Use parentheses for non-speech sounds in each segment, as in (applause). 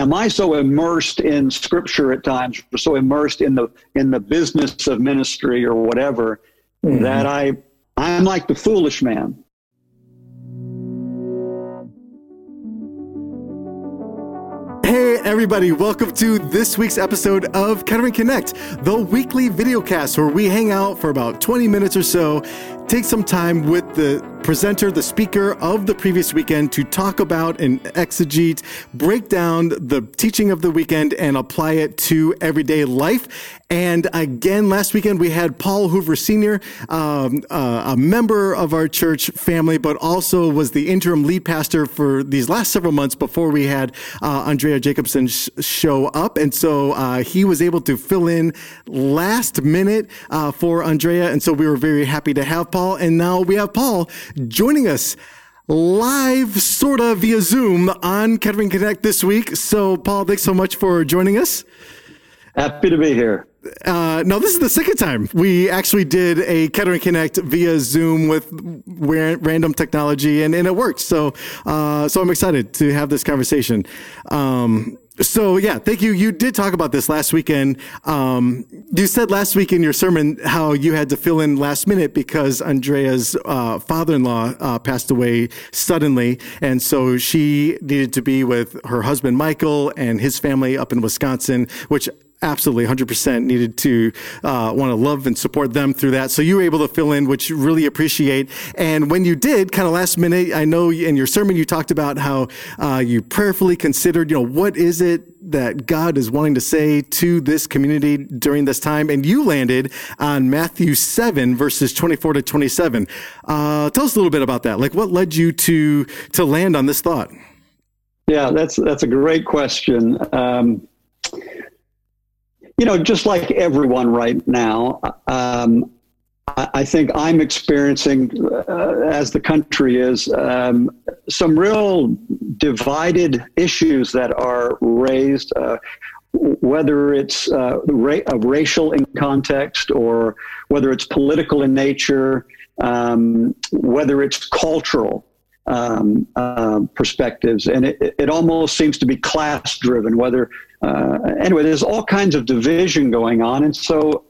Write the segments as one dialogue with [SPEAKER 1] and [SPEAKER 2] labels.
[SPEAKER 1] am I so immersed in Scripture at times, so immersed in the in the business of ministry or whatever, mm-hmm. that I I'm like the foolish man.
[SPEAKER 2] Hey, everybody, welcome to this week's episode of Kettering Connect, the weekly video cast where we hang out for about 20 minutes or so, take some time with the presenter, the speaker of the previous weekend to talk about and exegete, break down the teaching of the weekend and apply it to everyday life. And again, last weekend we had Paul Hoover Sr., um, uh, a member of our church family, but also was the interim lead pastor for these last several months before we had uh, Andrea Jacobson sh- show up. And so uh, he was able to fill in last minute uh, for Andrea. And so we were very happy to have Paul. And now we have Paul joining us live, sort of via Zoom on Kettering Connect this week. So, Paul, thanks so much for joining us.
[SPEAKER 1] Happy to be here.
[SPEAKER 2] Uh, no, this is the second time we actually did a Kettering Connect via Zoom with random technology, and, and it worked. So, uh, so I'm excited to have this conversation. Um, so yeah, thank you. You did talk about this last weekend. Um, you said last week in your sermon how you had to fill in last minute because Andrea's uh, father-in-law uh, passed away suddenly, and so she needed to be with her husband Michael and his family up in Wisconsin, which absolutely 100% needed to uh, want to love and support them through that. So you were able to fill in, which really appreciate. And when you did, kind of last minute, I know in your sermon you talked about how uh, you prayerfully considered, you know, what is it that God is wanting to say to this community during this time? And you landed on Matthew 7, verses 24 to 27. Uh, tell us a little bit about that. Like, what led you to to land on this thought?
[SPEAKER 1] Yeah, that's that's a great question. Um, you know, just like everyone right now, um, I think I'm experiencing, uh, as the country is, um, some real divided issues that are raised, uh, whether it's uh, ra- racial in context or whether it's political in nature, um, whether it's cultural um, uh, perspectives. And it, it almost seems to be class driven, whether uh, anyway, there's all kinds of division going on. And so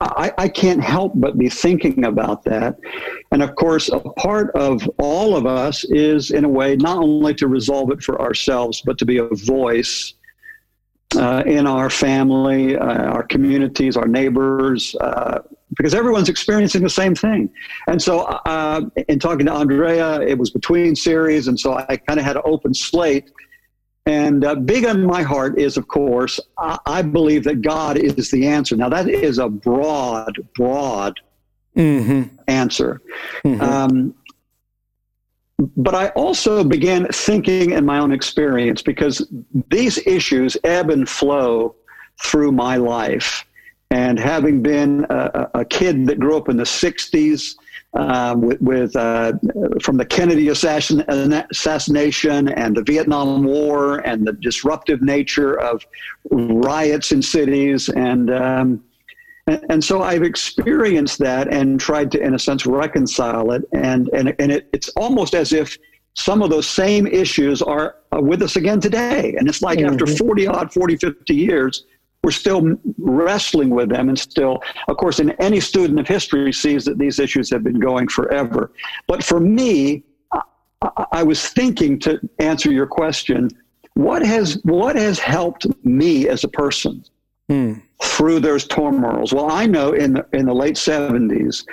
[SPEAKER 1] I, I, can't help but be thinking about that. And of course, a part of all of us is, in a way, not only to resolve it for ourselves, but to be a voice uh, in our family, uh, our communities, our neighbors, uh, because everyone's experiencing the same thing. And so, uh, in talking to Andrea, it was between series, and so I kind of had an open slate and uh, big on my heart is, of course, I, I, believe that God is the answer. Now, that is a broad, broad mm-hmm. answer. Mm-hmm. Um, but I also began thinking in my own experience because these issues ebb and flow through my life. And having been a, a kid that grew up in the 60s, uh, with, with uh, from the Kennedy assassin, assassination and the Vietnam War and the disruptive nature of riots in cities and, um, and and, so I've experienced that and tried to in a sense reconcile it and and and it, it's almost as if some of those same issues are with us again today and it's like mm-hmm. after 40 odd 40 50 years we're still wrestling with them and still of course in any student of history sees that these issues have been going forever but for me I, I was thinking to answer your question what has what has helped me as a person hmm. through those turmoils well i know in the, in the late 70s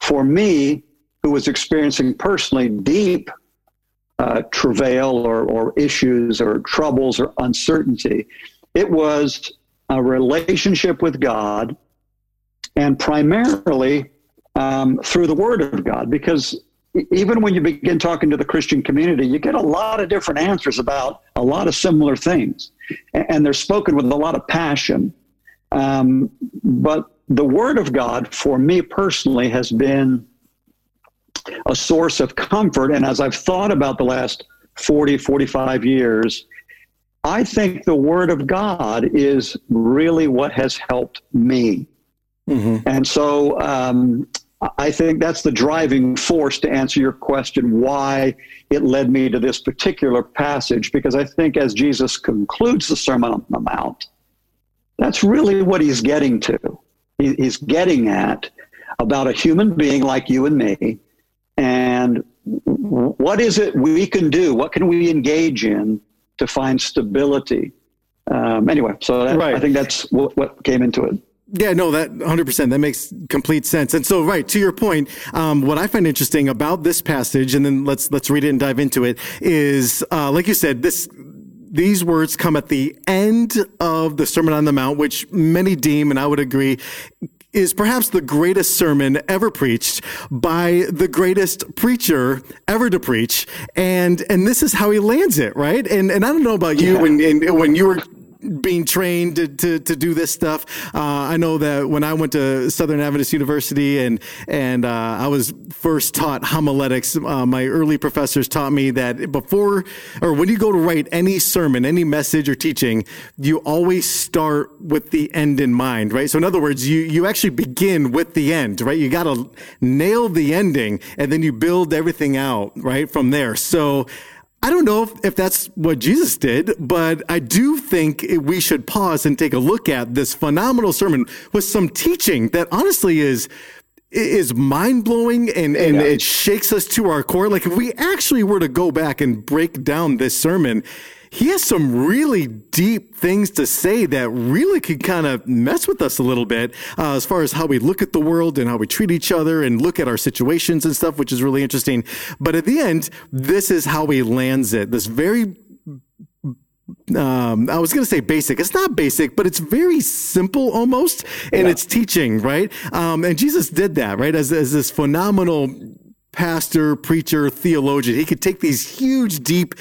[SPEAKER 1] for me who was experiencing personally deep uh, travail or, or issues or troubles or uncertainty it was a relationship with God, and primarily um, through the Word of God. Because even when you begin talking to the Christian community, you get a lot of different answers about a lot of similar things, and they're spoken with a lot of passion. Um, but the Word of God, for me personally, has been a source of comfort. And as I've thought about the last 40, 45 years, I think the Word of God is really what has helped me. Mm-hmm. And so um, I think that's the driving force to answer your question why it led me to this particular passage, because I think as Jesus concludes the Sermon on the Mount, that's really what he's getting to. He's getting at about a human being like you and me, and what is it we can do? What can we engage in to find stability? Um, anyway, so that, right. I think that's what, what came into it.
[SPEAKER 2] Yeah, no, that 100%. That makes complete sense. And so, right, to your point, um, what I find interesting about this passage, and then let's, let's read it and dive into it, is, uh, like you said, this, these words come at the end of the Sermon on the Mount, which many deem, and I would agree, is perhaps the greatest sermon ever preached by the greatest preacher ever to preach. And, and this is how he lands it, right? And, and I don't know about you yeah. when, when you were being trained to, to, to do this stuff. Uh, I know that when I went to Southern Adventist University and and uh, I was first taught homiletics, uh, my early professors taught me that before or when you go to write any sermon, any message or teaching, you always start with the end in mind, right? So in other words, you you actually begin with the end, right? You got to nail the ending and then you build everything out, right, from there. So I don't know if, if that's what Jesus did, but I do think we should pause and take a look at this phenomenal sermon with some teaching that honestly is is mind blowing and, and yeah. it shakes us to our core. Like if we actually were to go back and break down this sermon, he has some really deep things to say that really could kind of mess with us a little bit uh, as far as how we look at the world and how we treat each other and look at our situations and stuff, which is really interesting. But at the end, this is how he lands it. This very um, I was going to say basic. It's not basic, but it's very simple almost in yeah. its teaching, right? Um, and Jesus did that, right? As, as this phenomenal pastor, preacher, theologian. He could take these huge, deep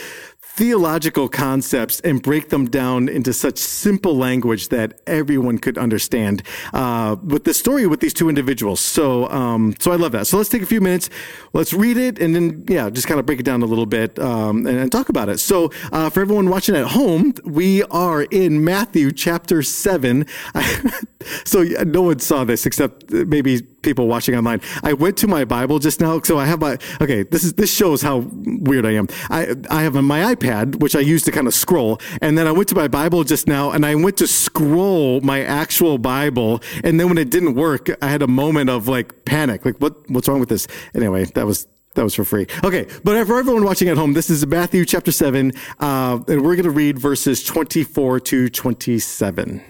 [SPEAKER 2] theological concepts and break them down into such simple language that everyone could understand uh, with the story with these two individuals. So, um, so I love that. So let's take a few minutes, let's read it, and then yeah, just kind of break it down a little bit um, and, and, talk about it. So, uh, for everyone watching at home, we are in Matthew chapter seven. (laughs) so no one saw this except maybe people watching online. I went to my Bible just now, so I have my okay. This is this shows how weird I am. I I have my iPad which I use to kind of scroll, and then I went to my Bible just now, and I went to scroll my actual Bible, and then when it didn't work, I had a moment of like panic, like what what's wrong with this? Anyway, that was that was for free. Okay, but for everyone watching at home, this is Matthew chapter 7, uh, and we're going to read verses 24 to 27.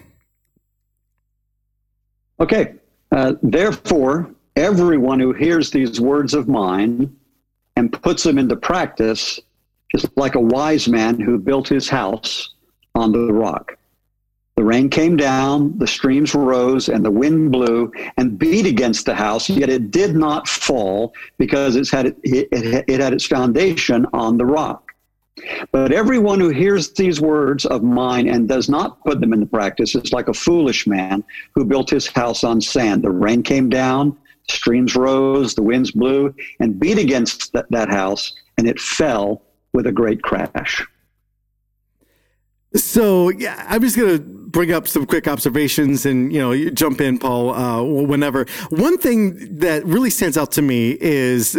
[SPEAKER 1] Okay, uh, therefore, everyone who hears these words of mine and puts them into practice is like a wise man who built his house on the rock. The rain came down, the streams rose, and the wind blew and beat against the house, yet it did not fall because it's had, it, it, it had its foundation on the rock. But everyone who hears these words of mine and does not put them into practice is like a foolish man who built his house on sand. The rain came down, streams rose, the winds blew and beat against that, that house, and it fell with a great crash.
[SPEAKER 2] So yeah, I'm just gonna bring up some quick observations, and you know, jump in, Paul, uh, whenever. One thing that really stands out to me is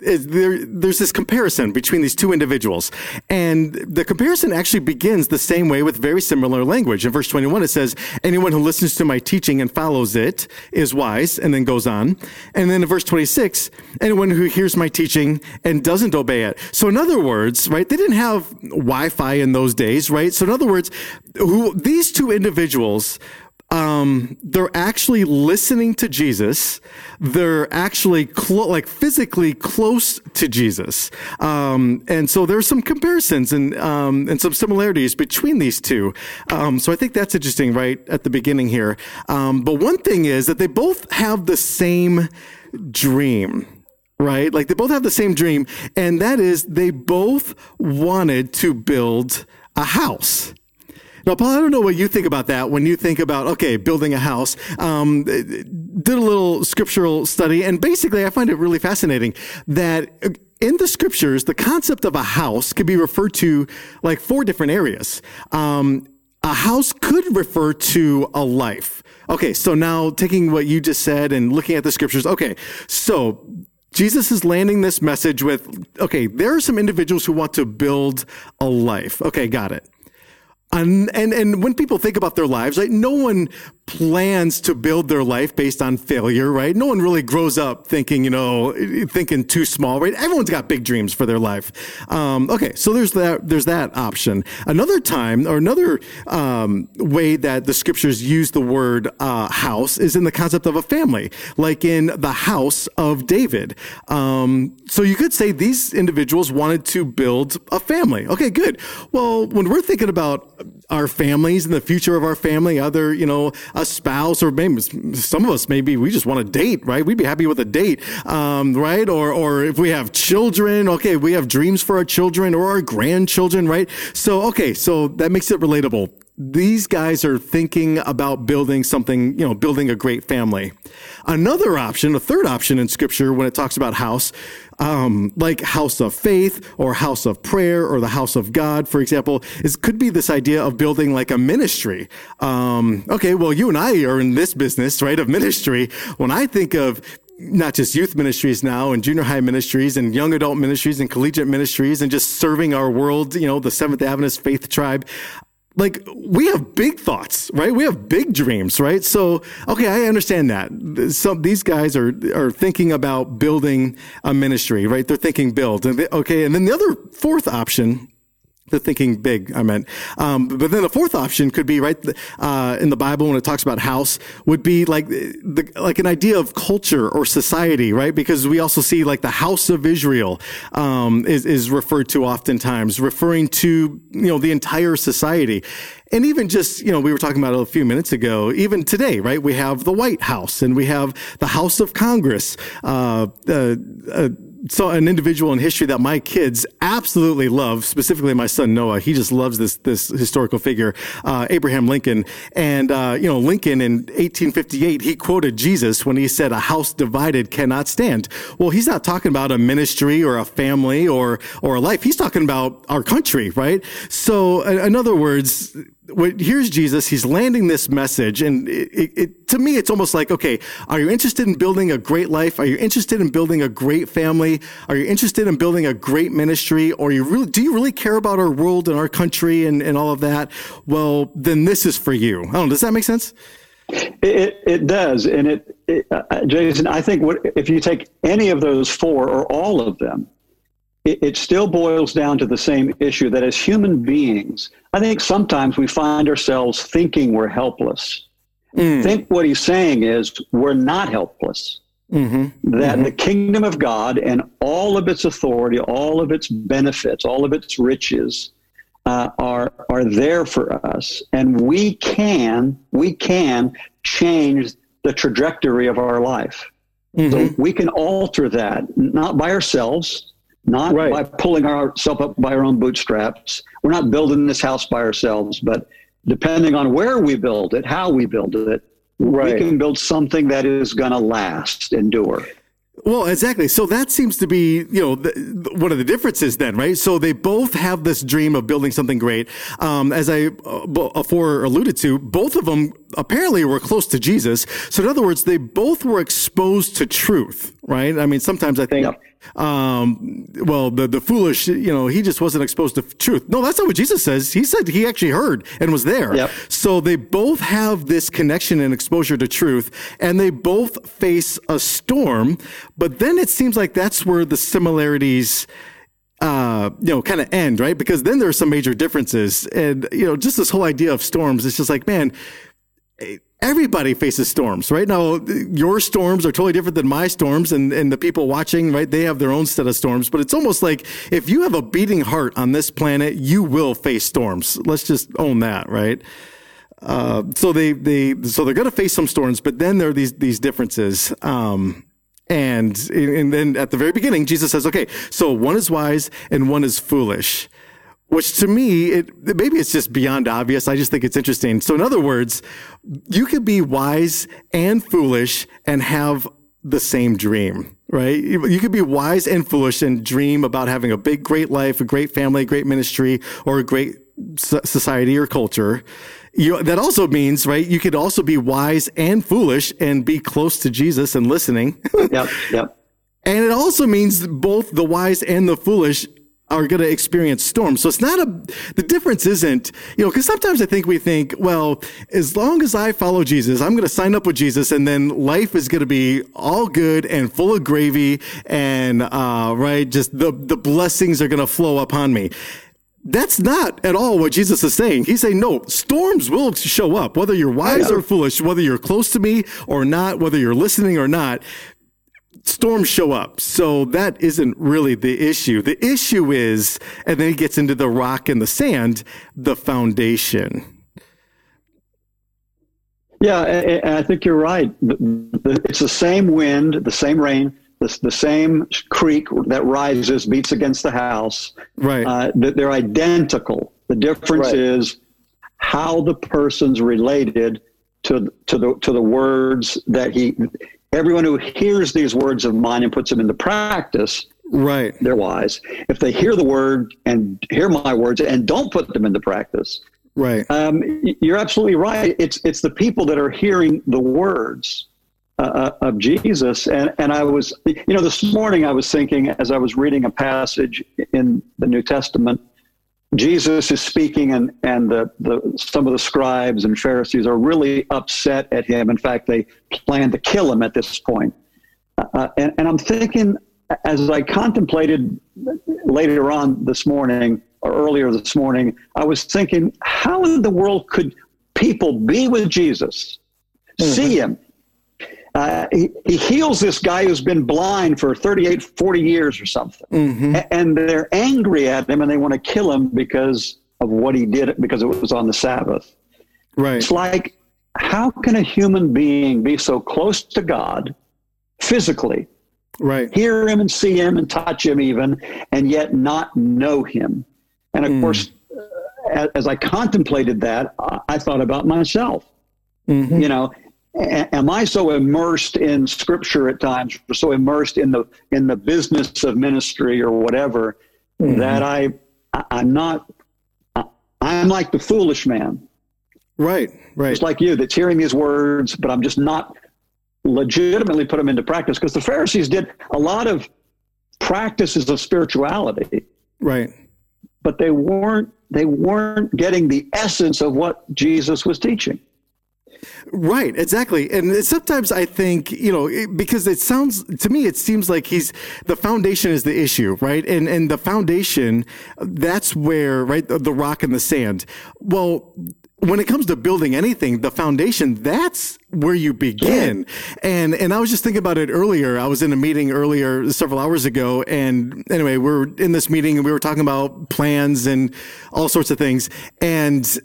[SPEAKER 2] there, there's this comparison between these two individuals. And the comparison actually begins the same way with very similar language. In verse 21, it says, anyone who listens to my teaching and follows it is wise, and then goes on. And then in verse 26, anyone who hears my teaching and doesn't obey it. So in other words, right, they didn't have Wi-Fi in those days, right? So in other words, who, these two individuals um, they're actually listening to Jesus. They're actually clo- like physically close to Jesus. Um, and so there's some comparisons and, um, and some similarities between these two. Um, so I think that's interesting right at the beginning here. Um, but one thing is that they both have the same dream right? Like they both have the same dream, and that is they both wanted to build a house. Now, Paul, I don't know what you think about that when you think about, okay, building a house. Um, did a little scriptural study, and basically, I find it really fascinating that in the scriptures, the concept of a house could be referred to like four different areas. Um, a house could refer to a life. Okay, so now taking what you just said and looking at the scriptures, okay, so Jesus is landing this message with, okay, there are some individuals who want to build a life. Okay, got it. And, and, and when people think about their lives, right, no one plans to build their life based on failure, right? No one really grows up thinking, you know, thinking too small, right? Everyone's got big dreams for their life. Um, okay, so there's that, there's that option. Another time, or another um, way that the scriptures use the word uh, house is in the concept of a family, like in the house of David. Um, so you could say these individuals wanted to build a family. Okay, good. Well, when we're thinking about our families and the future of our family, other, you know, a spouse, or maybe some of us, maybe we just want a date, right? We'd be happy with a date, um, right? Or, or if we have children, okay, we have dreams for our children or our grandchildren, right? So, okay, so that makes it relatable these guys are thinking about building something, you know, building a great family. Another option, a third option in scripture when it talks about house, um, like house of faith or house of prayer or the house of God, for example, is could be this idea of building like a ministry. Um, okay, well, you and I are in this business, right, of ministry. When I think of not just youth ministries now and junior high ministries and young adult ministries and collegiate ministries and just serving our world, you know, the Seventh Adventist faith tribe like we have big thoughts, right? We have big dreams, right? So, okay, I understand that. Some these guys are are thinking about building a ministry, right? They're thinking build, and they, okay. And then the other fourth option the thinking big, I meant. Um, but then the fourth option could be right uh, in the Bible when it talks about house would be like the, like an idea of culture or society, right? Because we also see like the house of Israel um, is is referred to oftentimes, referring to you know the entire society. And even just, you know, we were talking about a few minutes ago, even today, right? We have the White House and we have the House of Congress, uh, uh, uh so an individual in history that my kids absolutely love, specifically my son Noah. He just loves this this historical figure, uh, Abraham Lincoln. And uh, you know, Lincoln in 1858, he quoted Jesus when he said, "A house divided cannot stand." Well, he's not talking about a ministry or a family or or a life. He's talking about our country, right? So, in other words, here's Jesus. He's landing this message, and it, it, it, to me, it's almost like, okay, are you interested in building a great life? Are you interested in building a great family? Are you interested in building a great ministry? Or you really do you really care about our world and our country and, and all of that? Well, then this is for you. I don't know. Does that make sense?
[SPEAKER 1] It, it does, and it, it uh, Jason. I think what, if you take any of those four or all of them, it, it still boils down to the same issue that as human beings, I think sometimes we find ourselves thinking we're helpless. Mm. I think what he's saying is we're not helpless. Mm-hmm. That mm-hmm. the kingdom of God and all of its authority, all of its benefits, all of its riches uh, are are there for us, and we can we can change the trajectory of our life. Mm-hmm. So we can alter that not by ourselves, not right. by pulling ourselves up by our own bootstraps. We're not building this house by ourselves, but depending on where we build it, how we build it, right. we can build something that is going to last, endure.
[SPEAKER 2] Well, exactly. So that seems to be, you know, the, one of the differences then, right? So they both have this dream of building something great. Um, as I uh, before alluded to, both of them apparently were close to Jesus. So in other words, they both were exposed to truth, right? I mean, sometimes I think. Um, well, the, the foolish, you know, he just wasn't exposed to truth. No, that's not what Jesus says. He said he actually heard and was there. Yep. So they both have this connection and exposure to truth, and they both face a storm. But then it seems like that's where the similarities uh, you know, kind of end, right? Because then there are some major differences. And, you know, just this whole idea of storms, it's just like, man, everybody faces storms, right? Now, your storms are totally different than my storms, and, and the people watching, right, they have their own set of storms. But it's almost like if you have a beating heart on this planet, you will face storms. Let's just own that, right? Uh, so they, they, so they're going to face some storms, but then there are these, these differences. Um, and, and then at the very beginning, Jesus says, okay, so one is wise and one is foolish which to me, it, maybe it's just beyond obvious. I just think it's interesting. So in other words, you could be wise and foolish and have the same dream, right? You could be wise and foolish and dream about having a big, great life, a great family, a great ministry, or a great society or culture. You, that also means, right? You could also be wise and foolish and be close to Jesus and listening. (laughs)
[SPEAKER 1] yep, yep.
[SPEAKER 2] And it also means both the wise and the foolish are going to experience storms. So it's not a, the difference isn't, you know, because sometimes I think we think, well, as long as I follow Jesus, I'm going to sign up with Jesus and then life is going to be all good and full of gravy and, uh, right, just the, the blessings are going to flow upon me. That's not at all what Jesus is saying. He's saying, no, storms will show up, whether you're wise or foolish, whether you're close to me or not, whether you're listening or not storms show up. So that isn't really the issue. The issue is, and then he gets into the rock and the sand, the foundation.
[SPEAKER 1] Yeah, and I think you're right. It's the same wind, the same rain, the, the same creek that rises, beats against the house.
[SPEAKER 2] Right. Uh,
[SPEAKER 1] they're identical. The difference right. is how the person's related to to the to the words that he everyone who hears these words of mine and puts them into practice
[SPEAKER 2] right.
[SPEAKER 1] they're wise. If they hear the word and hear my words and don't put them into practice
[SPEAKER 2] right.
[SPEAKER 1] um, you're absolutely right. It's it's the people that are hearing the words uh, uh, of jesus. And and i was you know this morning i was thinking as i was reading a passage in the new testament Jesus is speaking, and, and the, the, some of the scribes and Pharisees are really upset at him. In fact, they plan to kill him at this point. Uh, and, and I'm thinking, as I contemplated later on this morning, or earlier this morning, I was thinking, how in the world could people be with Jesus, mm-hmm. see him, uh, he, he, heals this guy who's been blind for 38, 40 years or something. Mm-hmm. and they're angry at him and they want to kill him because of what he did because it was on the Sabbath.
[SPEAKER 2] Right.
[SPEAKER 1] It's like, how can a human being be so close to God physically,
[SPEAKER 2] right?
[SPEAKER 1] Hear him and see him and touch him even, and yet not know him? And of mm. course, uh, as I contemplated that, I thought about myself. Mm-hmm. You know, am I so immersed in scripture at times, or so immersed in the in the business of ministry or whatever, mm-hmm. that I I'm not I'm like the foolish man.
[SPEAKER 2] Right, right.
[SPEAKER 1] Just like you, that's hearing these words, but I'm just not legitimately put them into practice because the Pharisees did a lot of practices of spirituality.
[SPEAKER 2] Right.
[SPEAKER 1] But they weren't they weren't getting the essence of what Jesus was teaching.
[SPEAKER 2] Right, exactly. And sometimes I think, you know, because it sounds to me, it seems like he's the foundation is the issue, right? And and the foundation, that's where right the rock and the sand. Well, when it comes to building anything, the foundation, that's where you begin. And, and I was just thinking about it earlier. I was in a meeting earlier, several hours ago. And anyway, we we're in this meeting and we were talking about plans and all sorts of things. And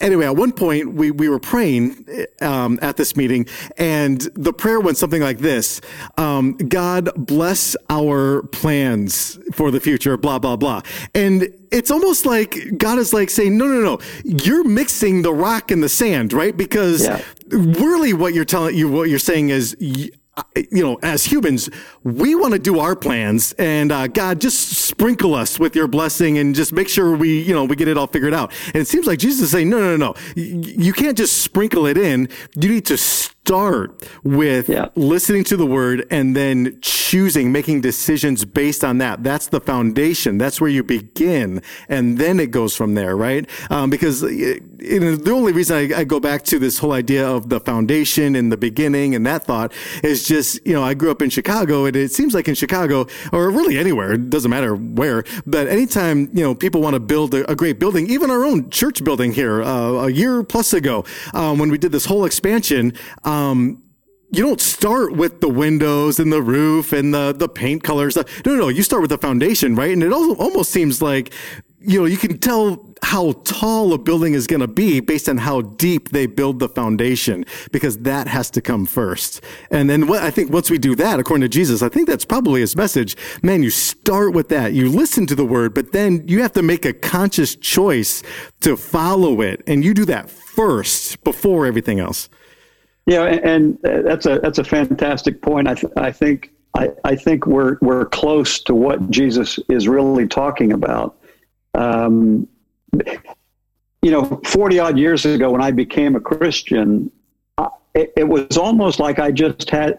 [SPEAKER 2] anyway, at one point we, we were praying um, at this meeting, and the prayer went something like this um, God bless our plans for the future, blah, blah, blah. And it's almost like God is like saying, no, no, no, you're mixing the rock and the sand, right? Because yeah. really what you're telling you, what you're saying is, you know, as humans, we want to do our plans and, uh, God, just sprinkle us with your blessing and just make sure we, you know, we get it all figured out. And it seems like Jesus is saying, no, no, no, no. You can't just sprinkle it in. You need to start with yeah. listening to the word and then choosing, making decisions based on that. That's the foundation. That's where you begin. And then it goes from there, right? Um, because you know, the only reason I, I, go back to this whole idea of the foundation in the beginning and that thought is just, you know, I grew up in Chicago and it seems like in Chicago or really anywhere, it doesn't matter where, but anytime, you know, people want to build a, a great building, even our own church building here, uh, a year plus ago, um, when we did this whole expansion, um, Um, you don't start with the windows and the roof and the the paint colors. No, no, no. You start with the foundation, right? And it also almost seems like you know you can tell how tall a building is going to be based on how deep they build the foundation because that has to come first. And then what I think once we do that, according to Jesus, I think that's probably his message. Man, you start with that. You listen to the word, but then you have to make a conscious choice to follow it. And you do that first before everything else.
[SPEAKER 1] Yeah, and, that's a that's a fantastic point. I, th- I think I, I think we're we're close to what Jesus is really talking about. Um, you know, 40 odd years ago when I became a Christian, it, it, was almost like I just had,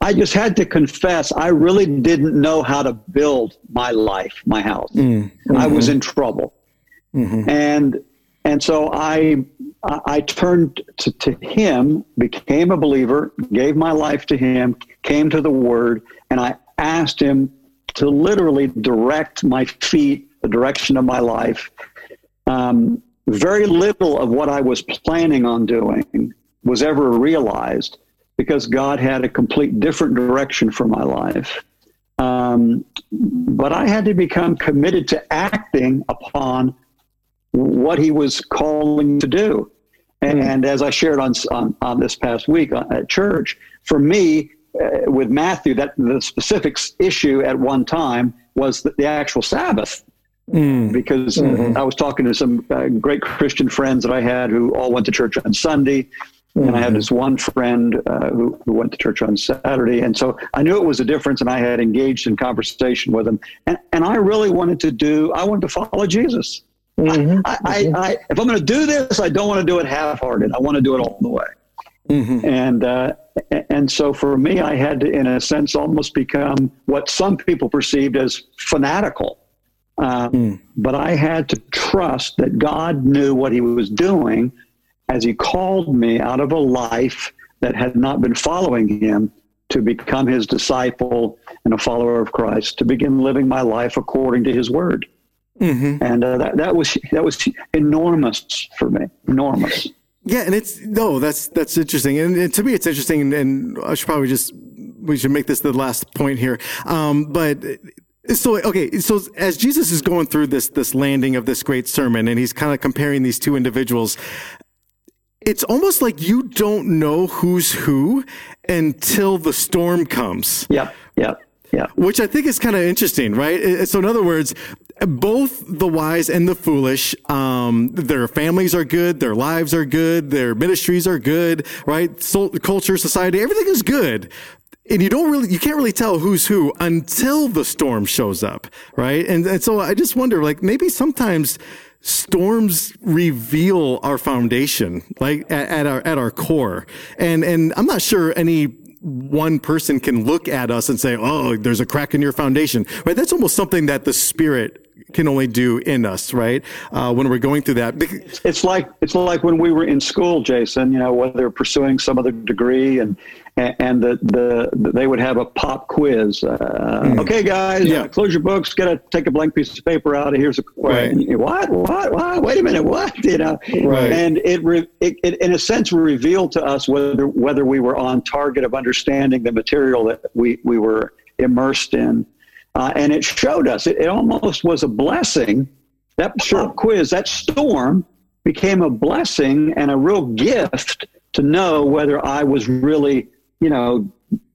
[SPEAKER 1] I just had to confess I really didn't know how to build my life, my house. Mm-hmm. I was in trouble. Mm-hmm. And, and so I, I turned to, to him, became a believer, gave my life to him, came to the word, and I asked him to literally direct my feet, the direction of my life. Um, very little of what I was planning on doing was ever realized because God had a complete different direction for my life. Um, but I had to become committed to acting upon what He was calling to do. And, hmm. and as I shared on, on, on this past week uh, at church, for me, uh, with Matthew, that the specific issue at one time was the, the actual Sabbath. Mm. Because mm-hmm. I was talking to some uh, great Christian friends that I had who all went to church on Sunday. Mm-hmm. And I had mm-hmm. this one friend uh, who, who went to church on Saturday. And so I knew it was a difference, and I had engaged in conversation with him. And, and I really wanted to do, I wanted to follow Jesus. Mm-hmm. I, I, mm-hmm. I, if I'm going to do this, I don't want to do it half hearted. I want to do it all the way. Mm-hmm. And uh, and so for me, I had to, in a sense, almost become what some people perceived as fanatical. Uh, mm. But I had to trust that God knew what He was doing as He called me out of a life that had not been following Him to become His disciple and a follower of Christ, to begin living my life according to His Word. Mm-hmm. And uh, that, that was that was enormous for me, enormous.
[SPEAKER 2] Yeah, and it's no, that's that's interesting, and, and to me, it's interesting, and, and, I should probably just we should make this the last point here. Um, but so okay, so as Jesus is going through this this landing of this great sermon, and he's kind of comparing these two individuals, it's almost like you don't know who's who until the storm comes.
[SPEAKER 1] Yeah, yeah. Yeah.
[SPEAKER 2] Which I think is kind of interesting, right? So in other words, both the wise and the foolish, um, their families are good, their lives are good, their ministries are good, right? So, culture, society, everything is good and you don't really, you can't really tell who's who until the storm shows up, right? And, and so I just wonder, like, maybe sometimes storms reveal our foundation, like at, at, our at our core. And and I'm not sure any one person can look at us and say, "Oh, there's a crack in your foundation." Right? That's almost something that the Spirit can only do in us, right? Uh, when we're going through that,
[SPEAKER 1] it's like it's like when we were in school, Jason. You know, whether pursuing some other degree and and the, the, they would have a pop quiz. Uh, mm. Okay, guys, yeah. close your books. Get to take a blank piece of paper out. Here's a question. Right. What? What? What? Wait a minute. What? You know. Right. And it, re, it, it, in a sense, revealed to us whether whether we were on target of understanding the material that we we were immersed in, uh, and it showed us. It, it almost was a blessing. That short quiz, that storm, became a blessing and a real gift to know whether I was really you know,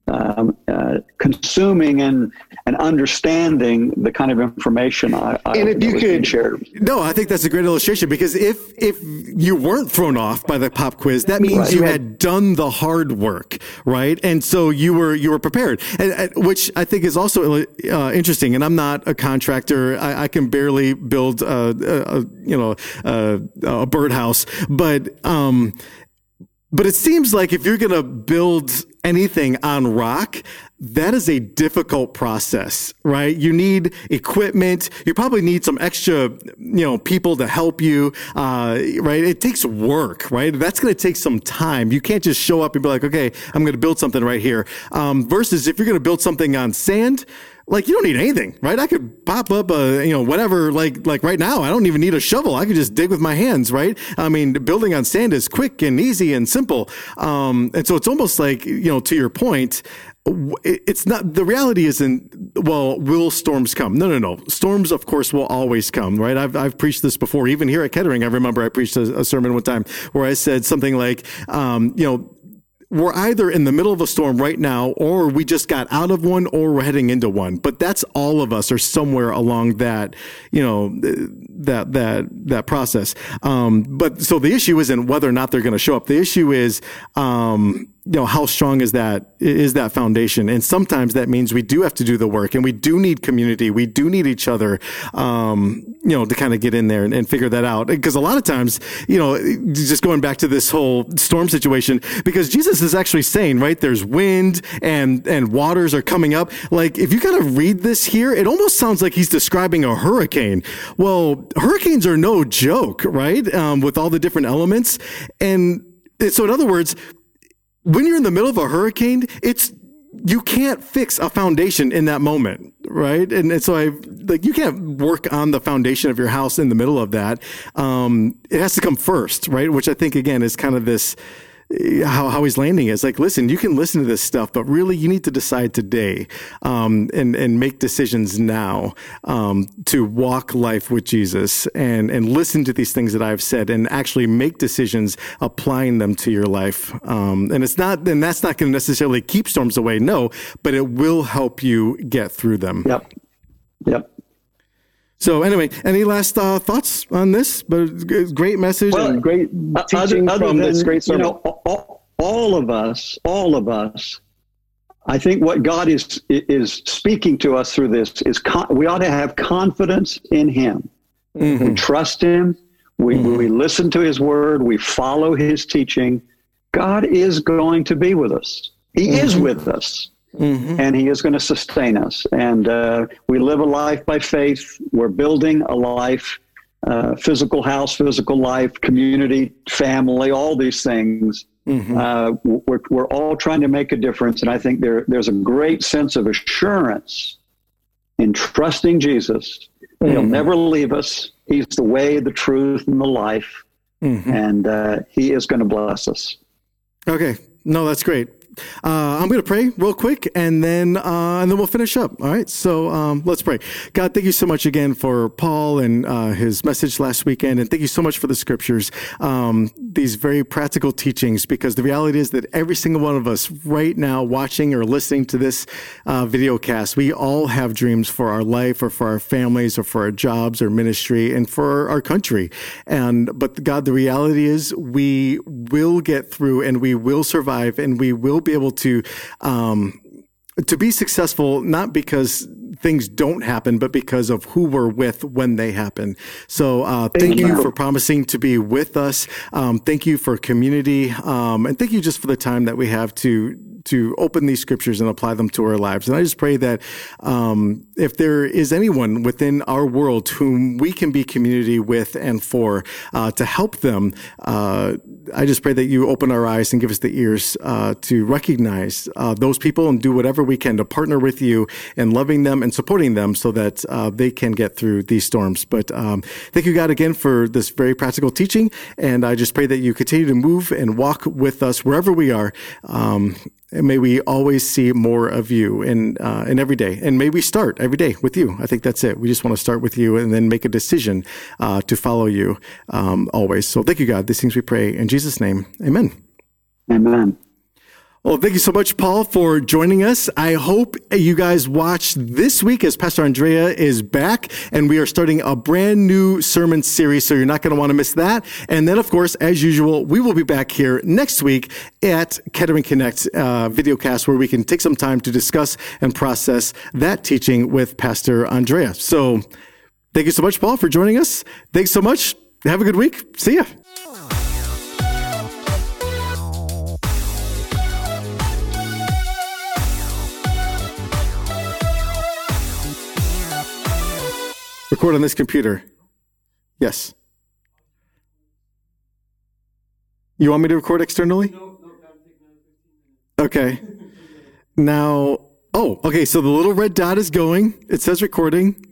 [SPEAKER 1] um, uh, consuming and and understanding the kind of information I, I
[SPEAKER 2] and if you could share. No, I think that's a great illustration because if if you weren't thrown off by the pop quiz, that means right. you had done the hard work, right? And so you were you were prepared, and, and which I think is also uh, interesting. And I'm not a contractor; I, I can barely build a, a, a you know a, a birdhouse, but um, but it seems like if you're going to build anything on rock, that is a difficult process, right? You need equipment. You probably need some extra, you know, people to help you, uh, right? It takes work, right? That's going to take some time. You can't just show up and be like, okay, I'm going to build something right here. Um, versus if you're going to build something on sand, like you don't need anything, right? I could pop up a, you know, whatever, like, like right now, I don't even need a shovel. I could just dig with my hands, right? I mean, building on sand is quick and easy and simple. Um, and so it's almost like, you know, to your point, it's not the reality isn't well will storms come no no no storms of course will always come right i've, I've preached this before even here at kettering i remember i preached a, a sermon one time where i said something like um, you know we're either in the middle of a storm right now, or we just got out of one, or we're heading into one. But that's all of us are somewhere along that, you know, that that that process. Um, but so the issue isn't whether or not they're going to show up. The issue is, um, you know how strong is that is that foundation? And sometimes that means we do have to do the work and we do need community. We do need each other um, you know to kind of get in there and, and figure that out. Because a lot of times you know just going back to this whole storm situation because jesus is actually saying right there's wind and and waters are coming up. Like if you kind of read this here it almost sounds like he's describing a hurricane. Well hurricanes are no joke right um, with all the different elements. And so in other words when you're in the middle of a hurricane, it's you can't fix a foundation in that moment, right? And, and so I like you can't work on the foundation of your house in the middle of that. Um, it has to come first, right? Which I think again is kind of this how, how he's landing is like, listen, you can listen to this stuff, but really you need to decide today, um, and, and make decisions now, um, to walk life with Jesus and, and listen to these things that I've said and actually make decisions applying them to your life. Um, and it's not, and that's not going to necessarily keep storms away. No, but it will help you get through them.
[SPEAKER 1] Yep. Yep.
[SPEAKER 2] So anyway, any last uh, thoughts on this? But great message well, and great teaching other, other from than, this great sermon. You know,
[SPEAKER 1] all, all, of us, all of us. I think what God is is speaking to us through this is con- we ought to have confidence in Him. Mm-hmm. We trust Him. We mm-hmm. we listen to His word. We follow His teaching. God is going to be with us. He mm-hmm. is with us. Mm-hmm. and He is going to sustain us. And uh, we live a life by faith. We're building a life, uh, physical house, physical life, community, family, all these things. Mm-hmm. Uh, we're, we're all trying to make a difference. And I think there, there's a great sense of assurance in trusting Jesus. Mm-hmm. He'll never leave us. He's the way, the truth, and the life. Mm-hmm. And uh, He is going to bless us.
[SPEAKER 2] Okay. No, that's great. Uh, I'm going to pray real quick, and then uh, and then we'll finish up. All right. So um, let's pray. God, thank you so much again for Paul and uh, his message last weekend, and thank you so much for the scriptures, um, these very practical teachings. Because the reality is that every single one of us right now, watching or listening to this uh, video cast, we all have dreams for our life, or for our families, or for our jobs, or ministry, and for our country. And but God, the reality is we will get through, and we will survive, and we will be able to um, to be successful, not because things don't happen, but because of who we're with when they happen. So uh, thank, you for promising to be with us. Um, thank you for community, um, and thank you just for the time that we have to to open these scriptures and apply them to our lives. And I just pray that um, if there is anyone within our world whom we can be community with and for uh, to help them, uh, I just pray that you open our eyes and give us the ears uh, to recognize uh, those people and do whatever we can to partner with you in loving them and supporting them so that uh, they can get through these storms. But um, thank you, God, again for this very practical teaching. And I just pray that you continue to move and walk with us wherever we are. Um, and may we always see more of you in, uh, in every day. And may we start every day with you. I think that's it. We just want to start with you and then make a decision uh, to follow you um, always. So thank you, God. These things we pray in Jesus' name. Amen.
[SPEAKER 1] Amen.
[SPEAKER 2] Well, thank you so much, Paul, for joining us. I hope you guys watched this week as Pastor Andrea is back and we are starting a brand new sermon series. So you're not going to want to miss that. And then, of course, as usual, we will be back here next week at Kettering Connect uh, videocast where we can take some time to discuss and process that teaching with Pastor Andrea. So thank you so much, Paul, for joining us. Thanks so much. Have a good week. See ya. Record on this computer. Yes. You want me to record externally? Okay. Now, oh, okay. So the little red dot is going. It says recording.